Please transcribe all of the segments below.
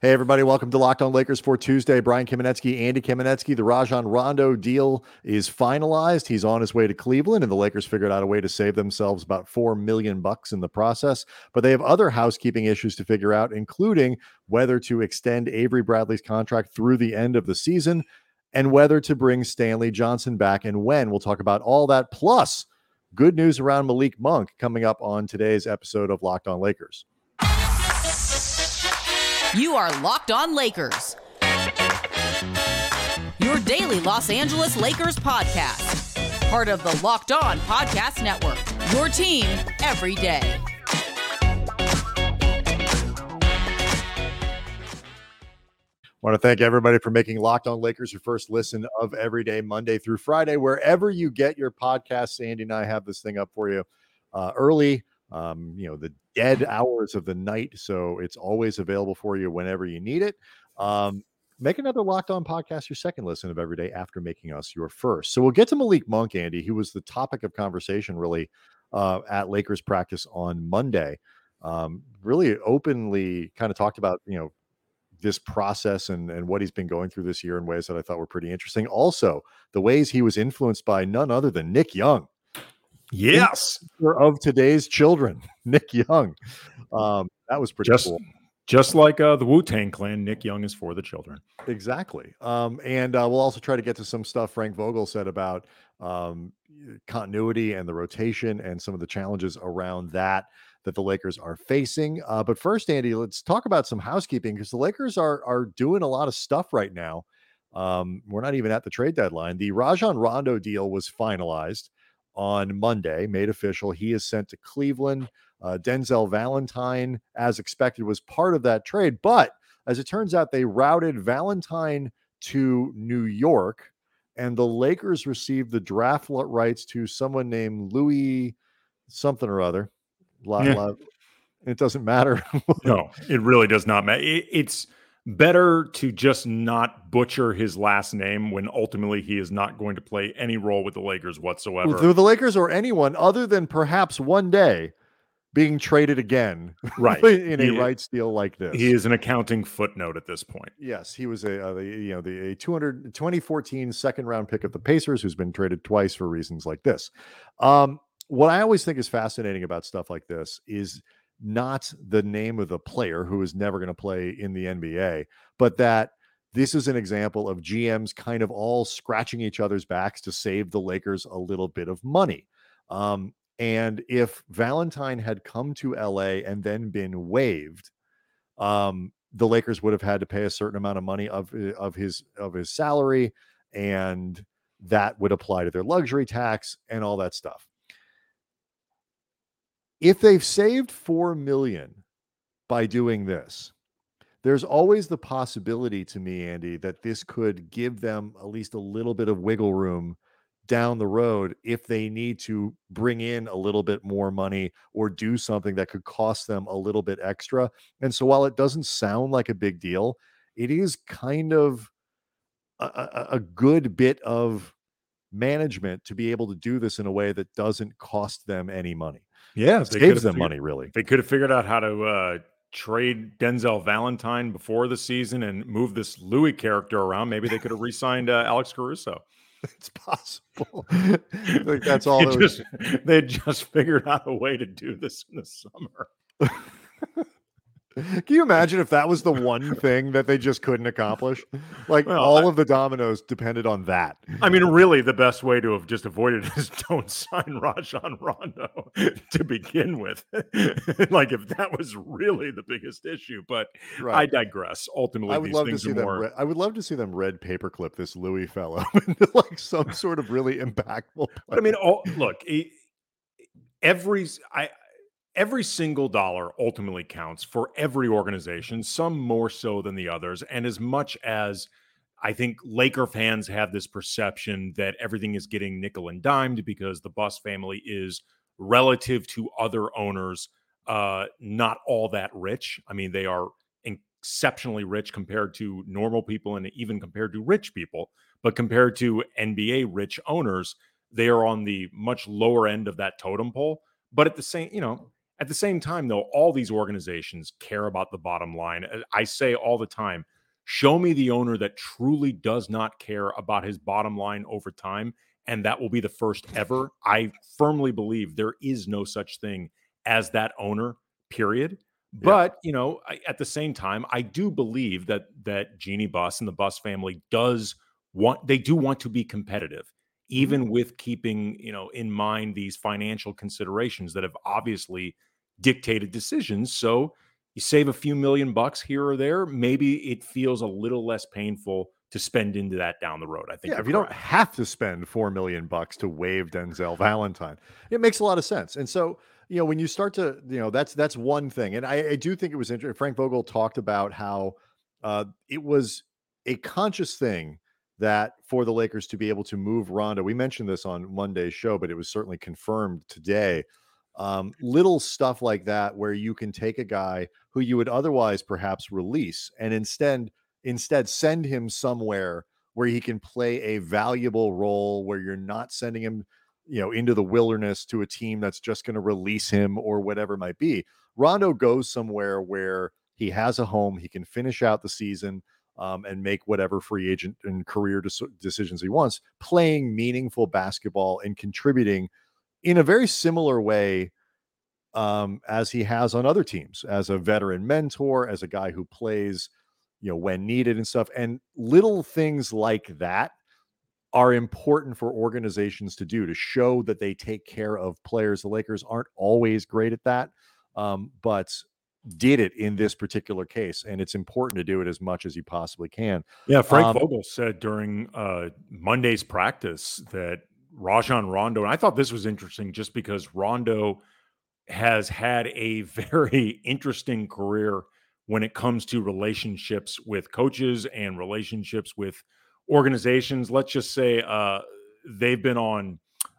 Hey, everybody, welcome to Locked On Lakers for Tuesday. Brian Kamenetzky, Andy Kamenetzky. The Rajon Rondo deal is finalized. He's on his way to Cleveland, and the Lakers figured out a way to save themselves about four million bucks in the process. But they have other housekeeping issues to figure out, including whether to extend Avery Bradley's contract through the end of the season and whether to bring Stanley Johnson back and when. We'll talk about all that. Plus, good news around Malik Monk coming up on today's episode of Locked On Lakers. You are Locked On Lakers, your daily Los Angeles Lakers podcast, part of the Locked On Podcast Network, your team every day. want to thank everybody for making Locked On Lakers your first listen of every day, Monday through Friday, wherever you get your podcast. Sandy and I have this thing up for you uh, early um, you know, the dead hours of the night. So it's always available for you whenever you need it. Um, make another locked on podcast your second listen of every day after making us your first. So we'll get to Malik Monk, Andy. He was the topic of conversation really uh, at Lakers practice on Monday. Um, really openly kind of talked about, you know, this process and, and what he's been going through this year in ways that I thought were pretty interesting. Also, the ways he was influenced by none other than Nick Young. Yes, of today's children, Nick Young. Um, that was pretty just, cool. Just like uh, the Wu Tang Clan, Nick Young is for the children. Exactly. Um, and uh, we'll also try to get to some stuff Frank Vogel said about um, continuity and the rotation and some of the challenges around that that the Lakers are facing. Uh, but first, Andy, let's talk about some housekeeping because the Lakers are are doing a lot of stuff right now. Um, we're not even at the trade deadline. The Rajon Rondo deal was finalized on Monday, made official. He is sent to Cleveland. Uh, Denzel Valentine, as expected, was part of that trade. But as it turns out, they routed Valentine to New York, and the Lakers received the draft rights to someone named Louis something or other. yeah. it doesn't matter. no, it really does not matter. It, it's better to just not butcher his last name when ultimately he is not going to play any role with the Lakers whatsoever. With the Lakers or anyone other than perhaps one day being traded again, right? in he, a rights deal like this, he is an accounting footnote at this point. Yes, he was a, a you know the a 200 2014 second round pick of the Pacers, who's been traded twice for reasons like this. Um, what I always think is fascinating about stuff like this is not the name of the player who is never going to play in the NBA, but that this is an example of GMs kind of all scratching each other's backs to save the Lakers a little bit of money. Um, and if Valentine had come to LA and then been waived, um, the Lakers would have had to pay a certain amount of money of eh, of his of his salary, and that would apply to their luxury tax and all that stuff if they've saved 4 million by doing this there's always the possibility to me andy that this could give them at least a little bit of wiggle room down the road if they need to bring in a little bit more money or do something that could cost them a little bit extra. And so while it doesn't sound like a big deal it is kind of a, a good bit of management to be able to do this in a way that doesn't cost them any money yeah, they saves them figured, money. Really, they could have figured out how to uh, trade Denzel Valentine before the season and move this Louis character around. Maybe they could have re-signed uh, Alex Caruso. It's possible. like that's all. They just they just figured out a way to do this in the summer. Can you imagine if that was the one thing that they just couldn't accomplish? Like well, all I, of the dominoes depended on that. I mean, really, the best way to have just avoided it is don't sign Rajon Rondo to begin with. like if that was really the biggest issue, but right. I digress. Ultimately, I would love to see them. Re- I would love to see them red paperclip this Louis fellow into like some sort of really impactful. But I mean, all, look, every I every single dollar ultimately counts for every organization, some more so than the others. And as much as I think Laker fans have this perception that everything is getting nickel and dimed because the Buss family is relative to other owners, uh, not all that rich. I mean, they are exceptionally rich compared to normal people and even compared to rich people, but compared to NBA rich owners, they are on the much lower end of that totem pole. But at the same, you know, At the same time, though, all these organizations care about the bottom line. I say all the time show me the owner that truly does not care about his bottom line over time. And that will be the first ever. I firmly believe there is no such thing as that owner, period. Yeah. But you know, I, at the same time, I do believe that that Jeanie Buss and the Buss family does want they do want to be competitive, mm-hmm. even mm-hmm. with keeping you know in mind these financial considerations that have obviously dictated decisions. So you save a few million bucks here or there, maybe it feels a little less painful to spend into that down the road. I think. Yeah, if you don't have to spend four million bucks to waive Denzel Valentine, it makes a lot of sense. And so, you know, when you start to, you know, that's that's one thing. And I, I do think it was interesting. Frank Vogel talked about how uh, it was a conscious thing that for the Lakers to be able to move Rondo. We mentioned this on Monday's show, but it was certainly confirmed today um, little stuff like that where you can take a guy who you would otherwise perhaps release and instead instead send him somewhere where he can play a valuable role where you're not sending him you know into the wilderness to a team that's just going to release him or whatever might be. Rondo goes somewhere where he has a home he can finish out the season um, and make whatever free agent and career decisions he wants playing meaningful basketball and contributing in a very similar way um, as he has on other teams, as a veteran mentor, as a guy who plays, you know, when needed and stuff. And little things like that are important for organizations to do to show that they take care of players. The Lakers aren't always great at that, um, but did it in this particular case, and it's important to do it as much as you possibly can. Yeah, Frank um, Vogel said during uh, Monday's practice that Rajon Rondo. And I thought this was interesting just because Rondo has had a very interesting career when it comes to relationships with coaches and relationships with organizations. Let's just say uh, they've been on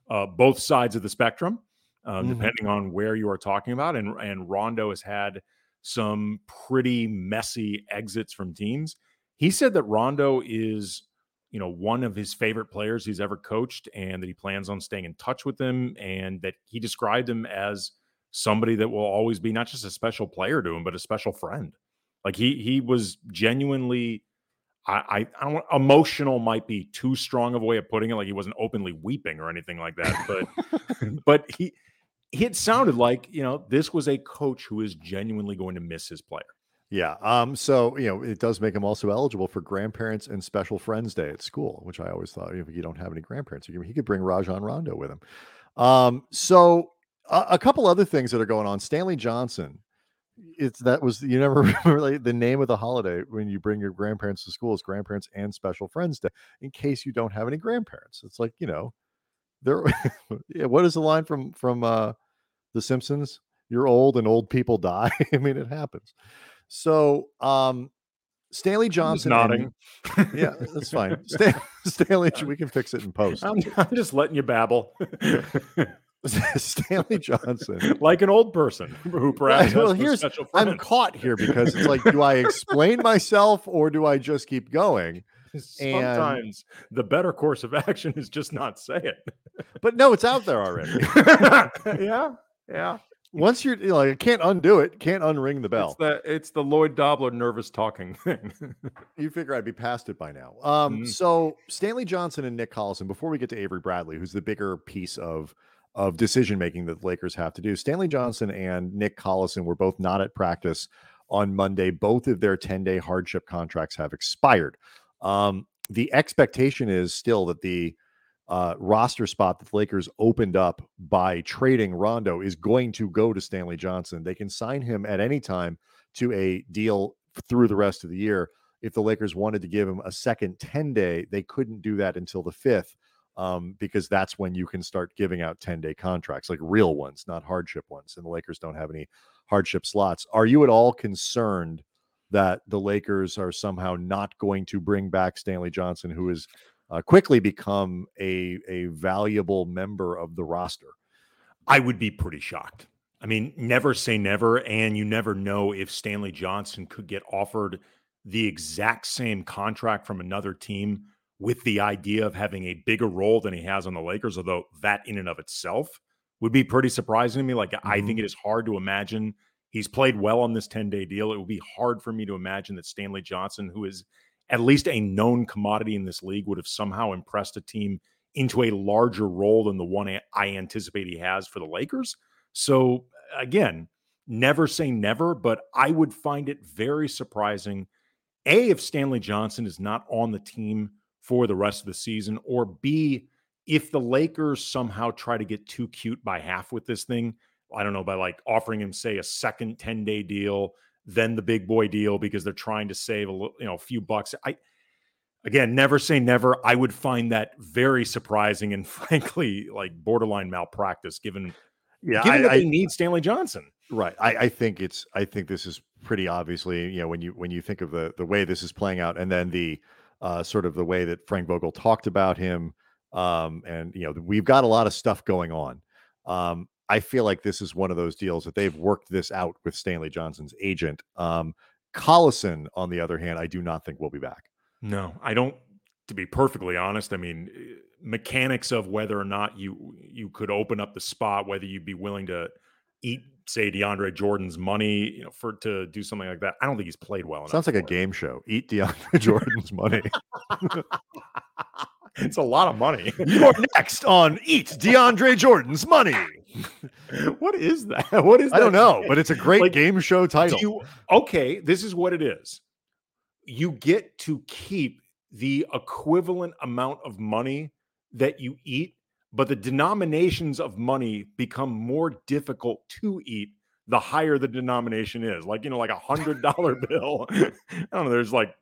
uh, both sides of the spectrum, uh, mm-hmm. depending on where you are talking about. And, and Rondo has had some pretty messy exits from teams. He said that Rondo is you know, one of his favorite players he's ever coached and that he plans on staying in touch with him and that he described him as somebody that will always be not just a special player to him, but a special friend. Like he he was genuinely I, I, I don't emotional might be too strong of a way of putting it. Like he wasn't openly weeping or anything like that, but but he it sounded like you know this was a coach who is genuinely going to miss his player. Yeah. Um, so you know, it does make him also eligible for grandparents and special friends day at school, which I always thought if you don't have any grandparents, he could bring Rajon Rondo with him. Um, so a, a couple other things that are going on. Stanley Johnson, it's that was you never remember the name of the holiday when you bring your grandparents to school is grandparents and special friends day in case you don't have any grandparents. It's like, you know, there what is the line from from uh the Simpsons? You're old and old people die. I mean, it happens. So, um, Stanley Johnson. Nodding. And, yeah, that's fine. Stan, Stanley, we can fix it in post. I'm, I'm just letting you babble. Stanley Johnson, like an old person who perhaps well, here's I'm caught here because it's like, do I explain myself or do I just keep going? Sometimes and, the better course of action is just not say it. but no, it's out there already. yeah, yeah once you're you know, like, I can't undo it, can't unring the bell. It's the, it's the Lloyd Dobler nervous talking thing. you figure I'd be past it by now. Um, mm-hmm. so Stanley Johnson and Nick Collison, before we get to Avery Bradley, who's the bigger piece of of decision making that the Lakers have to do, Stanley Johnson and Nick Collison were both not at practice on Monday. Both of their 10 day hardship contracts have expired. Um, the expectation is still that the uh, roster spot that the Lakers opened up by trading Rondo is going to go to Stanley Johnson. They can sign him at any time to a deal through the rest of the year. If the Lakers wanted to give him a second 10 day, they couldn't do that until the fifth um, because that's when you can start giving out 10 day contracts, like real ones, not hardship ones. And the Lakers don't have any hardship slots. Are you at all concerned that the Lakers are somehow not going to bring back Stanley Johnson, who is uh, quickly become a a valuable member of the roster. I would be pretty shocked. I mean, never say never, and you never know if Stanley Johnson could get offered the exact same contract from another team with the idea of having a bigger role than he has on the Lakers, although that in and of itself would be pretty surprising to me. Like, I Mm-hmm. think it is hard to imagine he's played well on this 10 day deal. It would be hard for me to imagine that Stanley Johnson, who is at least a known commodity in this league, would have somehow impressed a team into a larger role than the one I- anticipate he has for the Lakers. So, again, never say never, but I would find it very surprising. A, if Stanley Johnson is not on the team for the rest of the season, or B, if the Lakers somehow try to get too cute by half with this thing, I don't know, by like offering him, say, a second 10 day deal, then the big boy deal because they're trying to save a little, you know, a few bucks. I, again, never say never. I would find that very surprising and frankly, like borderline malpractice given, Yeah, given I, that I, they need Stanley Johnson. Right. I, I think it's I think this is pretty obviously, you know, when you when you think of the the way this is playing out and then the uh sort of the way that Frank Vogel talked about him um and you know, we've got a lot of stuff going on. Um I feel like this is one of those deals that they've worked this out with Stanley Johnson's agent. Um Collison on the other hand, I do not think will be back. No, I don't. To be perfectly honest, I mean, eh, mechanics of whether or not you you could open up the spot, whether you'd be willing to eat, say, DeAndre Jordan's money, you know, for to do something like that. I don't think he's played well enough. Sounds like a it. game show. Eat DeAndre Jordan's money. it's a lot of money. You're next on Eat DeAndre Jordan's money. what is that? What is? that? I don't know, but it's a great Like, game show title. you okay? This is what it is. You get to keep the equivalent amount of money that you eat, but the denominations of money become more difficult to eat the higher the denomination is. Like, you know, like a hundred dollar bill. I don't know, there's like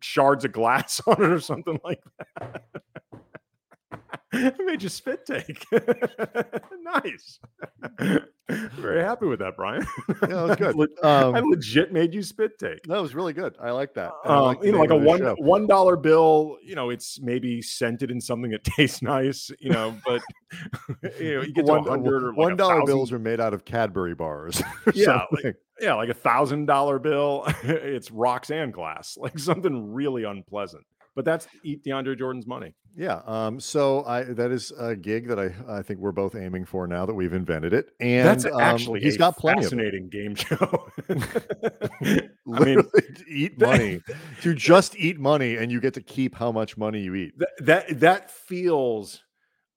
shards of glass on it or something like that. I made you spit take. nice. Very happy with that, Brian. Yeah, that was good. Le- I Um, legit made you spit take. that was really good. I like that. and I Um, like you know, like a one show. one dollar bill. You know, it's maybe scented in something that tastes nice. You know, but you know, you get One- hundred or like one a dollar thousand- bills are made out of Cadbury bars. Yeah, like- Yeah, like a thousand dollar bill. it's rocks and glass, like something really unpleasant. But that's eat DeAndre Jordan's money. yeah. Um, so I that is a gig that I I think we're both aiming for now that we've invented it. And that's um, actually he's got plenty of fascinating game show. I mean, eat money to just eat money, and you get to keep how much money you eat. that that that feels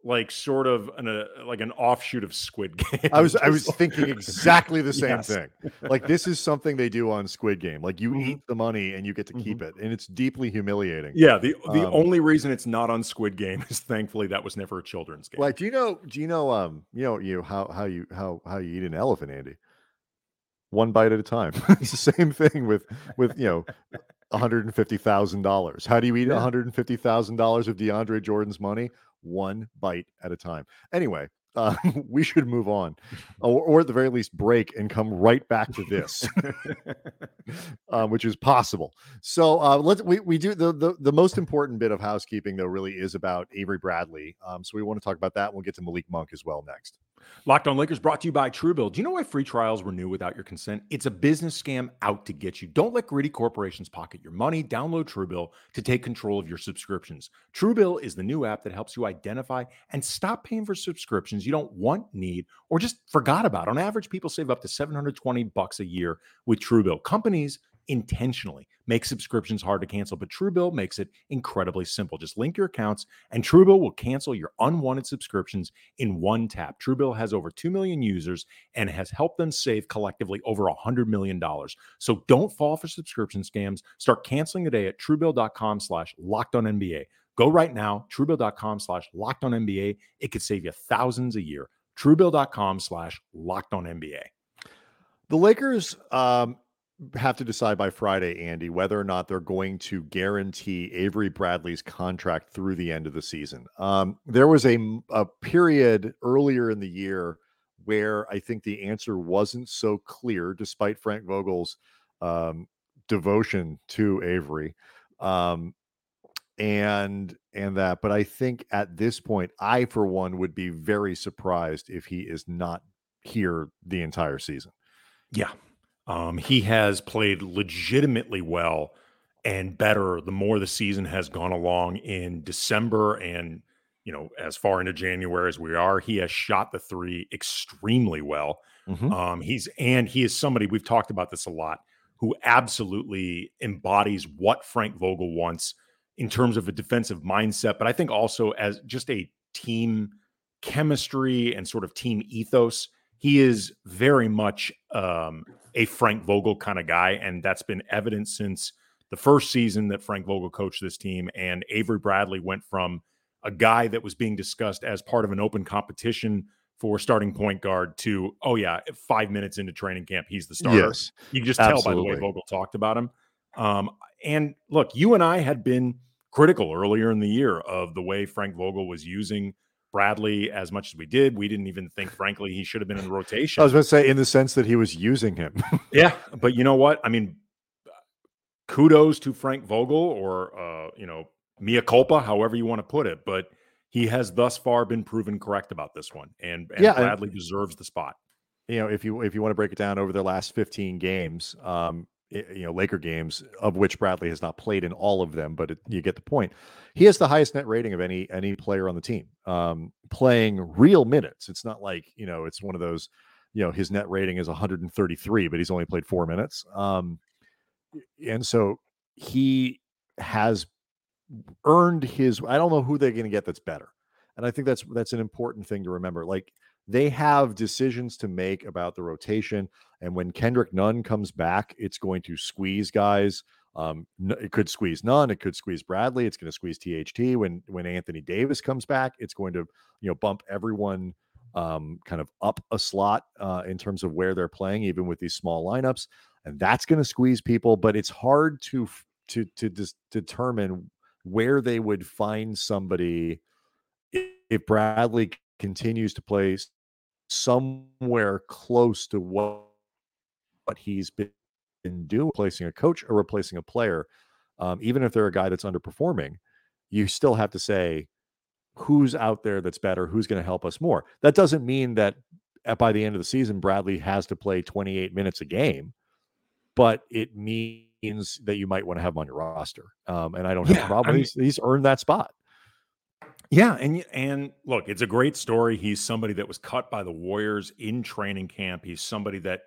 like sort of an a, like an offshoot of Squid Game. I was I was thinking exactly the same Yes. thing. Like this is something they do on Squid Game. Like you Mhm. eat the money and you get to keep it, and it's deeply humiliating. Yeah, the the Um, only reason it's not on Squid Game is thankfully that was never a children's game. Like, do you know? Do you know? Um, you know, you how how you how how you eat an elephant, Andy? One bite at a time. it's the same thing with with you know, one hundred and fifty thousand dollars. How do you eat Yeah. one hundred and fifty thousand dollars of DeAndre Jordan's money? One bite at a time. Anyway, uh, we should move on, or, or at the very least, break and come right back to this. um, which is possible. So uh, let's we, we do the, the the most important bit of housekeeping though really is about Avery Bradley. Um, so we want to talk about that. We'll get to Malik Monk as well next. Locked on Lakers brought to you by Truebill. Do you know why free trials renew without your consent? It's a business scam out to get you. Don't let greedy corporations pocket your money. Download Truebill to take control of your subscriptions. Truebill is the new app that helps you identify and stop paying for subscriptions you don't want, need, or just forgot about. On average, people save up to 720 bucks a year with Truebill. Companies intentionally make subscriptions hard to cancel, but Truebill makes it incredibly simple. Just link your accounts and Truebill will cancel your unwanted subscriptions in one tap. Truebill has over 2 million users and has helped them save collectively over $100 million. So don't fall for subscription scams. Start canceling today at truebill.com slash locked on NBA. Go right now, truebill.com slash locked on NBA. It could save you thousands a year. Truebill.com slash locked on NBA. The Lakers um, have to decide by Friday, Andy, whether or not they're going to guarantee Avery Bradley's contract through the end of the season. Um, there was a, a period earlier in the year where I think the answer wasn't so clear, despite Frank Vogel's um, devotion to Avery. Um, and and that but i think at this point i for one would be very surprised if he is not here the entire season Yeah. Um, he has played legitimately well and better the more the season has gone along in December and you know, as far into January as we are, he has shot the three extremely well. Mm-hmm. Um, he's and he is somebody we've talked about this a lot who absolutely embodies what Frank Vogel wants in terms of a defensive mindset, but I think also as just a team chemistry and sort of team ethos. He is very much um, a Frank Vogel kind of guy, and that's been evident since the first season that Frank Vogel coached this team. And Avery Bradley went from a guy that was being discussed as part of an open competition for starting point guard to, oh, yeah, five minutes into training camp, he's the starter. Yes, you can just absolutely. tell by the way Vogel talked about him. Um, and look, you and I had been critical earlier in the year of the way Frank Vogel was using Bradley as much as we did. We didn't even think, frankly, he should have been in the rotation. I was going to say, in the sense that he was using him. yeah, but you know what? I mean, kudos to Frank Vogel, or uh, you know, mea culpa, however you want to put it. But he has thus far been proven correct about this one, and, and yeah, Bradley and, deserves the spot. You know, if you if you want to break it down over their last 15 games, um, you know Laker games, of which Bradley has not played in all of them, but it, you get the point. He has the highest net rating of any any player on the team, um, playing real minutes. It's not like you know it's one of those, you know, his net rating is 133, but he's only played four minutes, um, and so he has earned his. I don't know who they're going to get that's better, and I think that's that's an important thing to remember. Like they have decisions to make about the rotation. And when Kendrick Nunn comes back, it's going to squeeze guys. Um, it could squeeze Nunn, it could squeeze Bradley, it's going to squeeze THT. When when Anthony Davis comes back, it's going to you know bump everyone um, kind of up a slot uh, in terms of where they're playing, even with these small lineups, and that's going to squeeze people. But it's hard to to to dis- determine where they would find somebody if Bradley continues to play somewhere close to what, what he's been doing, replacing a coach or replacing a player, um, even if they're a guy that's underperforming, you still have to say who's out there that's better, who's going to help us more. That doesn't mean that by the end of the season, Bradley has to play 28 minutes a game, but it means that you might want to have him on your roster. Um, and I don't have a problem. I mean, he's, he's earned that spot. Yeah, and and look, it's a great story. He's somebody that was cut by the Warriors in training camp. He's somebody that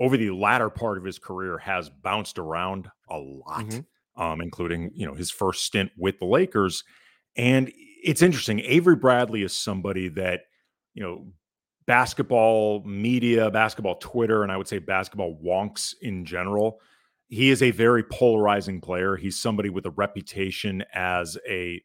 over the latter part of his career has bounced around a lot, mm-hmm. um, including you know his first stint with the Lakers. And it's interesting. Avery Bradley is somebody that you know basketball media, basketball Twitter, and I would say basketball wonks in general. He is a very polarizing player. He's somebody with a reputation as a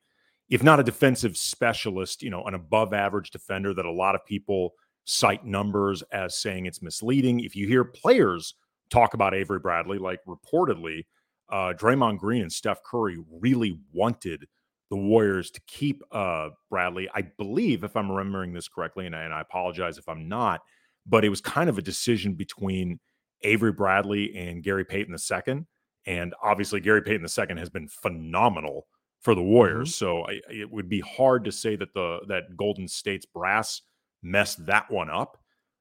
if not a defensive specialist, you know, an above average defender that a lot of people cite numbers as saying it's misleading. If you hear players talk about Avery Bradley, like reportedly, uh, Draymond Green and Steph Curry really wanted the Warriors to keep uh, Bradley. I believe, if I'm remembering this correctly, and I, and I apologize if I'm not, but it was kind of a decision between Avery Bradley and Gary Payton II. And obviously, Gary Payton II has been phenomenal for the Warriors. Mm-hmm. So I, it would be hard to say that the that Golden State's brass messed that one up.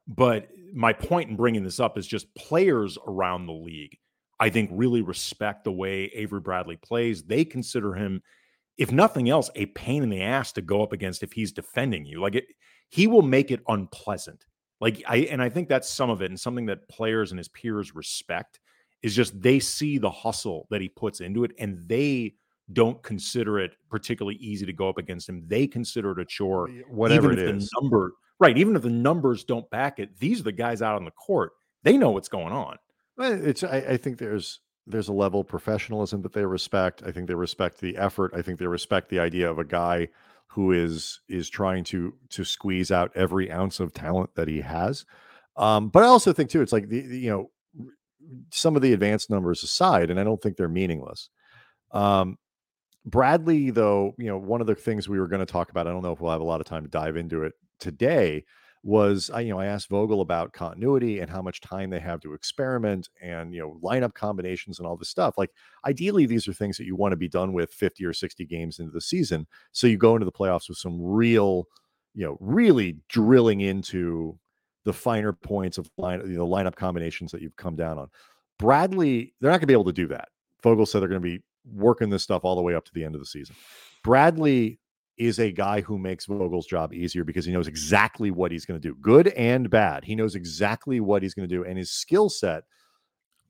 But my point in bringing this up is just players around the league, I think, really respect the way Avery Bradley plays. They consider him, if nothing else, a pain in the ass to go up against if he's defending you. Like it, he will make it unpleasant. Like I, and I think that's some of it, and something that players and his peers respect is just they see the hustle that he puts into it, and they don't consider it particularly easy to go up against him. They consider it a chore, whatever if the number right. Even if the numbers don't back it, these are the guys out on the court. They know what's going on. It's. I, I think there's there's a level of professionalism that they respect. I think they respect the effort. I think they respect the idea of a guy who is is trying to to squeeze out every ounce of talent that he has. Um, but I also think too, it's like the, the you know some of the advanced numbers aside, and I don't think they're meaningless. Um, Bradley, though, you know, one of the things we were going to talk about, I don't know if we'll have a lot of time to dive into it today, was I, you know, I asked Vogel about continuity and how much time they have to experiment and, you know, lineup combinations and all this stuff. Like, ideally, these are things that you want to be done with 50 or 60 games into the season. So you go into the playoffs with some real, you know, really drilling into the finer points of line, you know, lineup combinations that you've come down on. Bradley, they're not going to be able to do that. Vogel said they're going to be working this stuff all the way up to the end of the season. Bradley is a guy who makes Vogel's job easier because he knows exactly what he's going to do, good and bad. He knows exactly what he's going to do, and his skill set.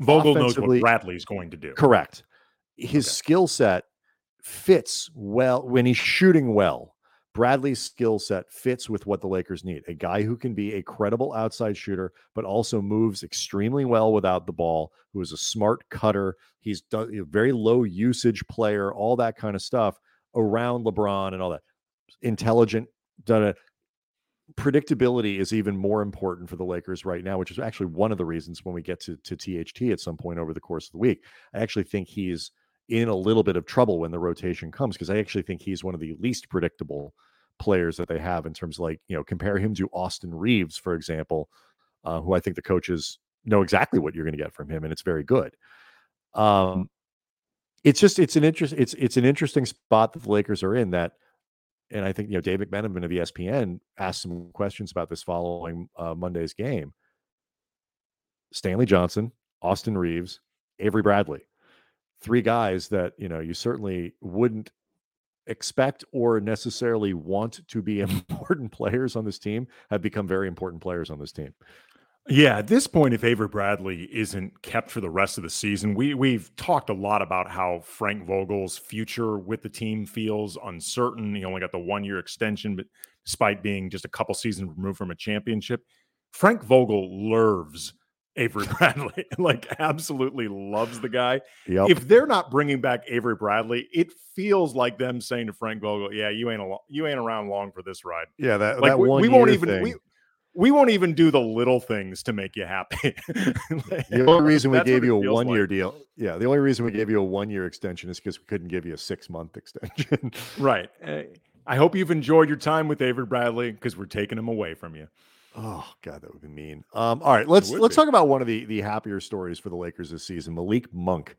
Vogel knows what Bradley's going to do. Correct. His okay. skill set fits well when he's shooting well. Bradley's skill set fits with what the Lakers need a guy who can be a credible outside shooter, but also moves extremely well without the ball, who is a smart cutter. He's a very low usage player, all that kind of stuff around LeBron and all that. Intelligent, done it. Predictability is even more important for the Lakers right now, which is actually one of the reasons when we get to, to THT at some point over the course of the week. I actually think he's in a little bit of trouble when the rotation comes because I actually think he's one of the least predictable players that they have in terms of like, you know, compare him to Austin Reaves for example, uh, who I think the coaches know exactly what you're going to get from him, and it's very good. Um, it's just it's an interest it's it's an interesting spot that the Lakers are in that and I think you know Dave McMenamin of ESPN asked some questions about this following uh, Monday's game. Stanley Johnson, Austin Reaves, Avery Bradley three guys that you know you certainly wouldn't expect or necessarily want to be important players on this team have become very important players on this team. Yeah, at this point, if Avery Bradley isn't kept for the rest of the season, we we've talked a lot about how Frank Vogel's future with the team feels uncertain. He only got the one year extension, but despite being just a couple seasons removed from a championship, Frank Vogel loves Avery Bradley. like absolutely loves the guy. Yep. If they're not bringing back Avery Bradley, it feels like them saying to Frank Vogel, "Yeah, you ain't a lo- you ain't around long for this ride." Yeah, that like that we, we won't even thing. we we won't even do the little things to make you happy. the only reason we gave you a one year like. deal, yeah, the only reason we gave you a one year extension is because we couldn't give you a six month extension. right. Eh, I hope you've enjoyed your time with Avery Bradley because we're taking him away from you. Oh God, that would be mean. Um, all right, let's let's be. talk about one of the the happier stories for the Lakers this season. Malik Monk,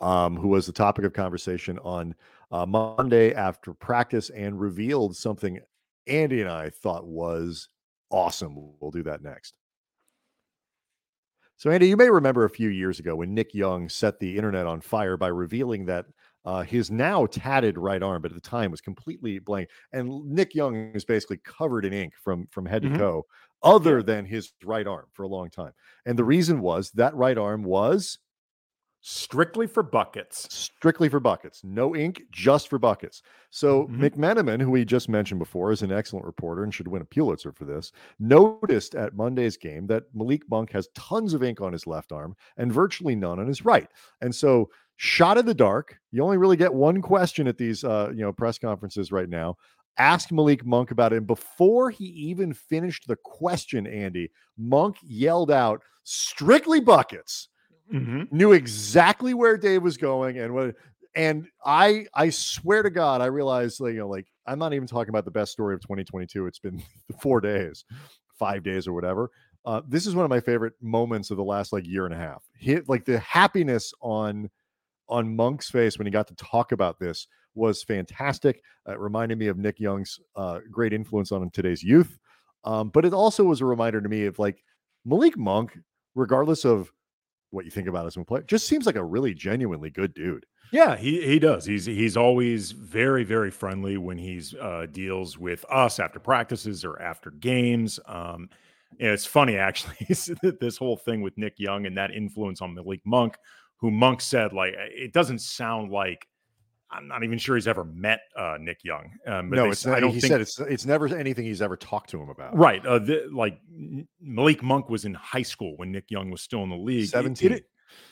um, who was the topic of conversation on uh, Monday after practice and revealed something Andy and I thought was awesome. We'll do that next. So, Andy, you may remember a few years ago when Nick Young set the internet on fire by revealing that uh, his now tatted right arm, but at the time was completely blank. And Nick Young is basically covered in ink from from head mm-hmm. to toe, other than his right arm for a long time. And the reason was that right arm was strictly for buckets. Strictly for buckets. No ink, just for buckets. So mm-hmm. McMenamin, who we just mentioned before, is an excellent reporter and should win a Pulitzer for this, noticed at Monday's game that Malik Monk has tons of ink on his left arm and virtually none on his right. And so shot in the dark. You only really get one question at these uh, you know press conferences right now. Ask Malik Monk about it. And before he even finished the question, Andy, Monk yelled out, strictly buckets. Mm-hmm. Knew exactly where Dave was going and what and I I swear to God, I realized like, you know, like I'm not even talking about the best story of 2022. It's been four days, five days or whatever. Uh, this is one of my favorite moments of the last like year and a half. Hit like the happiness on on Monk's face when he got to talk about this was fantastic. it reminded me of Nick Young's uh, great influence on today's youth. Um, but it also was a reminder to me of like Malik Monk, regardless of what you think about as a player, just seems like a really genuinely good dude. Yeah, he he does. He's he's always very very friendly when he's uh, deals with us after practices or after games. Um, it's funny actually this whole thing with Nick Young and that influence on Malik Monk who Monk said like it doesn't sound like I'm not even sure he's ever met uh, Nick Young. Um, no, it's not, I don't he think, said it's it's never anything he's ever talked to him about. Right, uh, the, like Malik Monk was in high school when Nick Young was still in the league. Seventeen. It, it,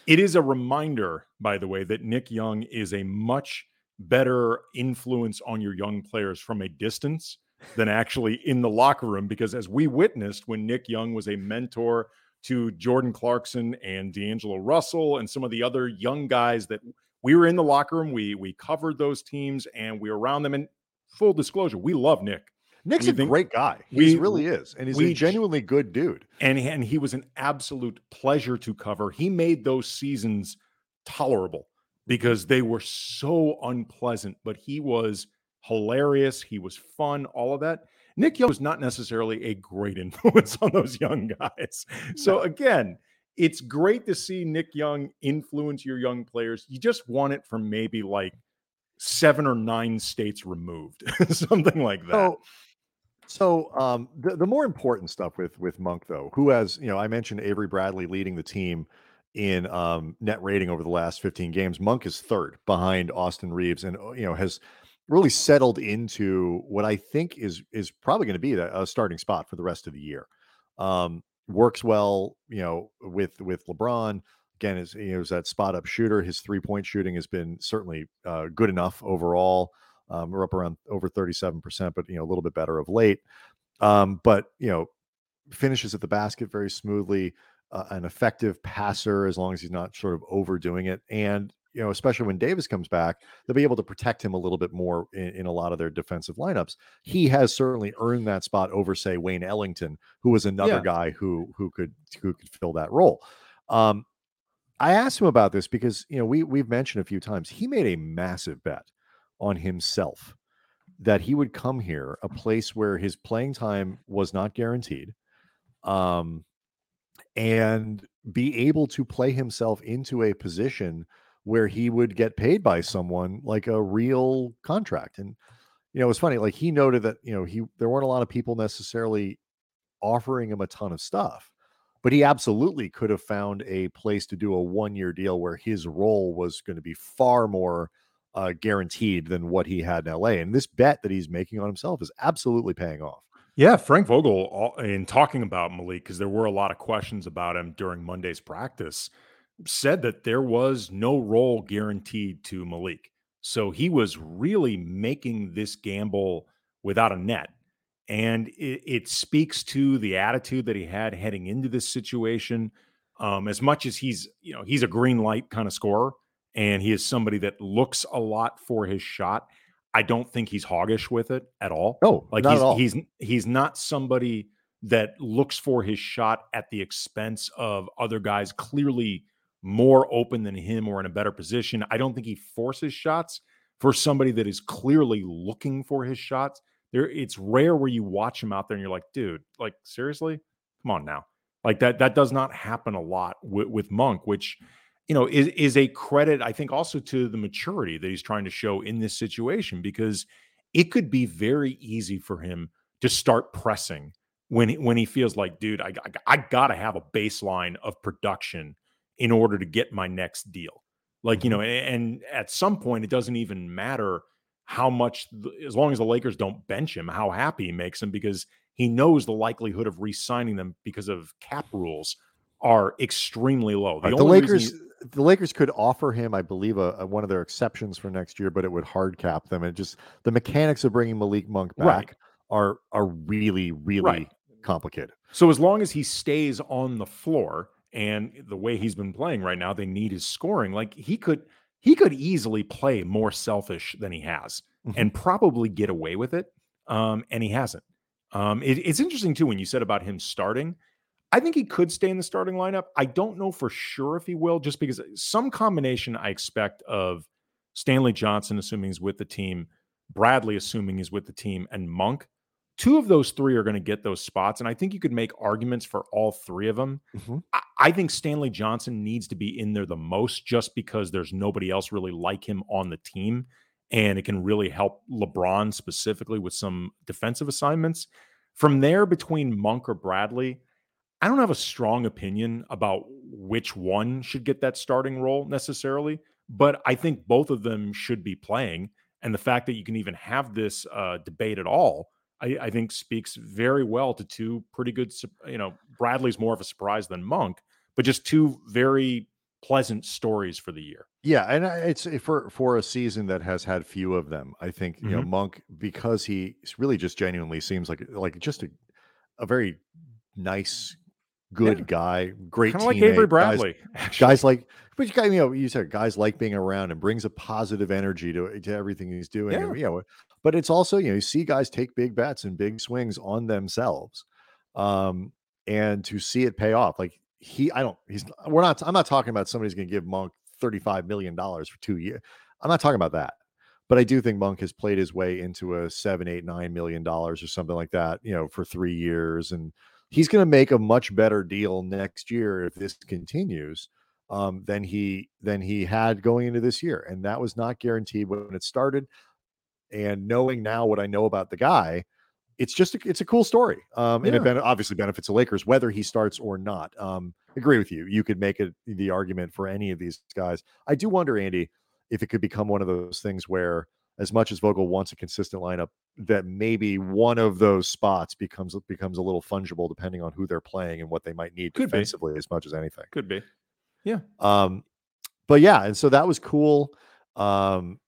it is a reminder, by the way, that Nick Young is a much better influence on your young players from a distance than actually in the locker room. Because as we witnessed when Nick Young was a mentor to Jordan Clarkson and D'Angelo Russell and some of the other young guys that we were in the locker room. We we covered those teams and we were around them. And full disclosure, we love Nick. Nick's we a think, great guy. He really is, and he's we, a genuinely good dude. And and he was an absolute pleasure to cover. He made those seasons tolerable because they were so unpleasant, but he was hilarious. He was fun. All of that. Nick Young was not necessarily a great influence on those young guys. So again, it's great to see Nick Young influence your young players. You just want it from maybe like seven or nine states removed, something like that. So, so um, the, the more important stuff with with Monk though, who has you know I mentioned Avery Bradley leading the team in um, net rating over the last 15 games. Monk is third behind Austin Reaves, and uh, you know has really settled into what I think is is probably going to be a, a starting spot for the rest of the year. Um, works well, you know, with with LeBron. Again, is you know, is that spot up shooter. His three point shooting has been certainly uh, good enough overall. Um, we're up around over 37%, but you know, a little bit better of late. Um, but you know, finishes at the basket very smoothly, uh, an effective passer as long as he's not sort of overdoing it. And you know, especially when Davis comes back, they'll be able to protect him a little bit more in, in, a lot of their defensive lineups. He has certainly earned that spot over, say, Wayne Ellington, who was another yeah. guy who who could who could fill that role. Um, I asked him about this because you know we we've mentioned a few times he made a massive bet on himself that he would come here, a place where his playing time was not guaranteed, um, and be able to play himself into a position where he would get paid by someone like a real contract. And you know, it was funny. Like he noted that you know he there weren't a lot of people necessarily offering him a ton of stuff, but he absolutely could have found a place to do a one year deal where his role was going to be far more uh, guaranteed than what he had in LA. And this bet that he's making on himself is absolutely paying off. Yeah, Frank Vogel, in talking about Malik, because there were a lot of questions about him during Monday's practice said that there was no role guaranteed to Malik. So he was really making this gamble without a net. And it, it speaks to the attitude that he had heading into this situation. Um, as much as he's, you know, he's a green light kind of scorer and he is somebody that looks a lot for his shot. I don't think he's hoggish with it at all. No, like he's he's he's not somebody that looks for his shot at the expense of other guys clearly more open than him or in a better position. I don't think he forces shots for somebody that is clearly looking for his shots. There, it's rare where you watch him out there and you're like, dude, like seriously, come on now. Like that, that does not happen a lot with, with Monk, which you know is is a credit, I think, also to the maturity that he's trying to show in this situation because it could be very easy for him to start pressing when he, when he feels like, dude, I, I, I got to have a baseline of production in order to get my next deal. Like, you know, mm-hmm. and, and at some point, it doesn't even matter how much, as long as the Lakers don't bench him, how happy he makes him because he knows the likelihood of re signing them because of cap rules are extremely low. The, right, the Lakers. He, the Lakers could offer him, I believe, a, a, one of their exceptions for next year, but it would hard cap them. And just the mechanics of bringing Malik Monk back right. are are really, really right. complicated. So as long as he stays on the floor, and the way he's been playing right now, they need his scoring. Like he could he could easily play more selfish than he has mm-hmm. and probably get away with it. Um, and he hasn't. Um, it, it's interesting too when you said about him starting. I think he could stay in the starting lineup. I don't know for sure if he will, just because some combination I expect of Stanley Johnson, assuming he's with the team, Bradley, assuming he's with the team, and Monk two of those three are going to get those spots. And I think you could make arguments for all three of them. Mm-hmm. I, I, think Stanley Johnson needs to be in there the most just because there's nobody else really like him on the team. And it can really help LeBron specifically with some defensive assignments. From there, between Monk or Bradley, I don't have a strong opinion about which one should get that starting role necessarily, but I think both of them should be playing. And the fact that you can even have this uh, debate at all I, I, think speaks very well to two pretty good. You know, Bradley's more of a surprise than Monk, but just two very pleasant stories for the year. Yeah, and it's eh, for for a season that has had few of them. I think you mm-hmm. know Monk because he really just genuinely seems like like just a a very nice good yeah. guy, great kind of like Avery Bradley. Guys, guys, like, but you know, you said guys like being around and brings a positive energy to to everything he's doing. Yeah. And, you know, but it's also you know you see guys take big bets and big swings on themselves, um, and to see it pay off. Like he, I don't. He's we're not. I'm not talking about somebody's going to give Monk thirty five million dollars for two years. I'm not talking about that. But I do think Monk has played his way into a seven, eight, nine million dollars or something like that, you know, for three years and he's going to make a much better deal next year if this continues. um, than he than he had going into this year, and that was not guaranteed when it started. And knowing now what I know about the guy, it's just a, it's a cool story, um, and it ben- obviously benefits the Lakers whether he starts or not. Um, agree with you. You could make it the argument for any of these guys. I do wonder, Andy, if it could become one of those things where, as much as Vogel wants a consistent lineup, that maybe one of those spots becomes becomes a little fungible depending on who they're playing and what they might need could defensively be. as much as anything. Could be, yeah. Um, but yeah, and so that was cool. Um,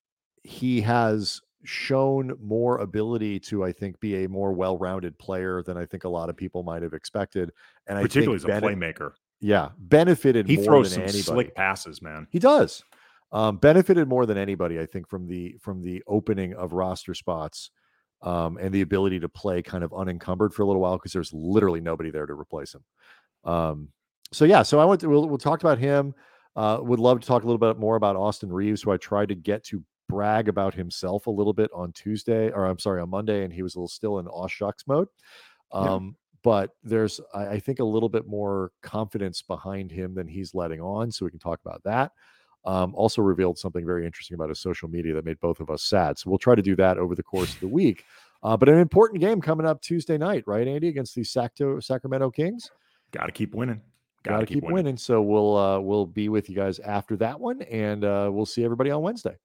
he has shown more ability to, I think, be a more well-rounded player than I think a lot of people might have expected. And particularly I as a playmaker, yeah, benefited. He throws some anybody. slick passes, man. He does. Um, benefited more than anybody, I think, from the from the opening of roster spots um, and the ability to play kind of unencumbered for a little while because there's literally nobody there to replace him. Um, so yeah, so I went to we'll, we'll talk about him. Uh, would love to talk a little bit more about Austin Reaves, who I tried to get to brag about himself a little bit on Tuesday, or I'm sorry, on Monday, and he was a little still in aw shucks mode. Um, yeah. But there's, I, I, think, a little bit more confidence behind him than he's letting on. So we can talk about that. Um, also revealed something very interesting about his social media that made both of us sad. So we'll try to do that over the course of the week. Uh, but an important game coming up Tuesday night, right, Andy, against the Sacto, Sacramento Kings. Got to keep winning. Got to keep, keep winning. winning. So we'll uh, we'll be with you guys after that one, and uh, we'll see everybody on Wednesday.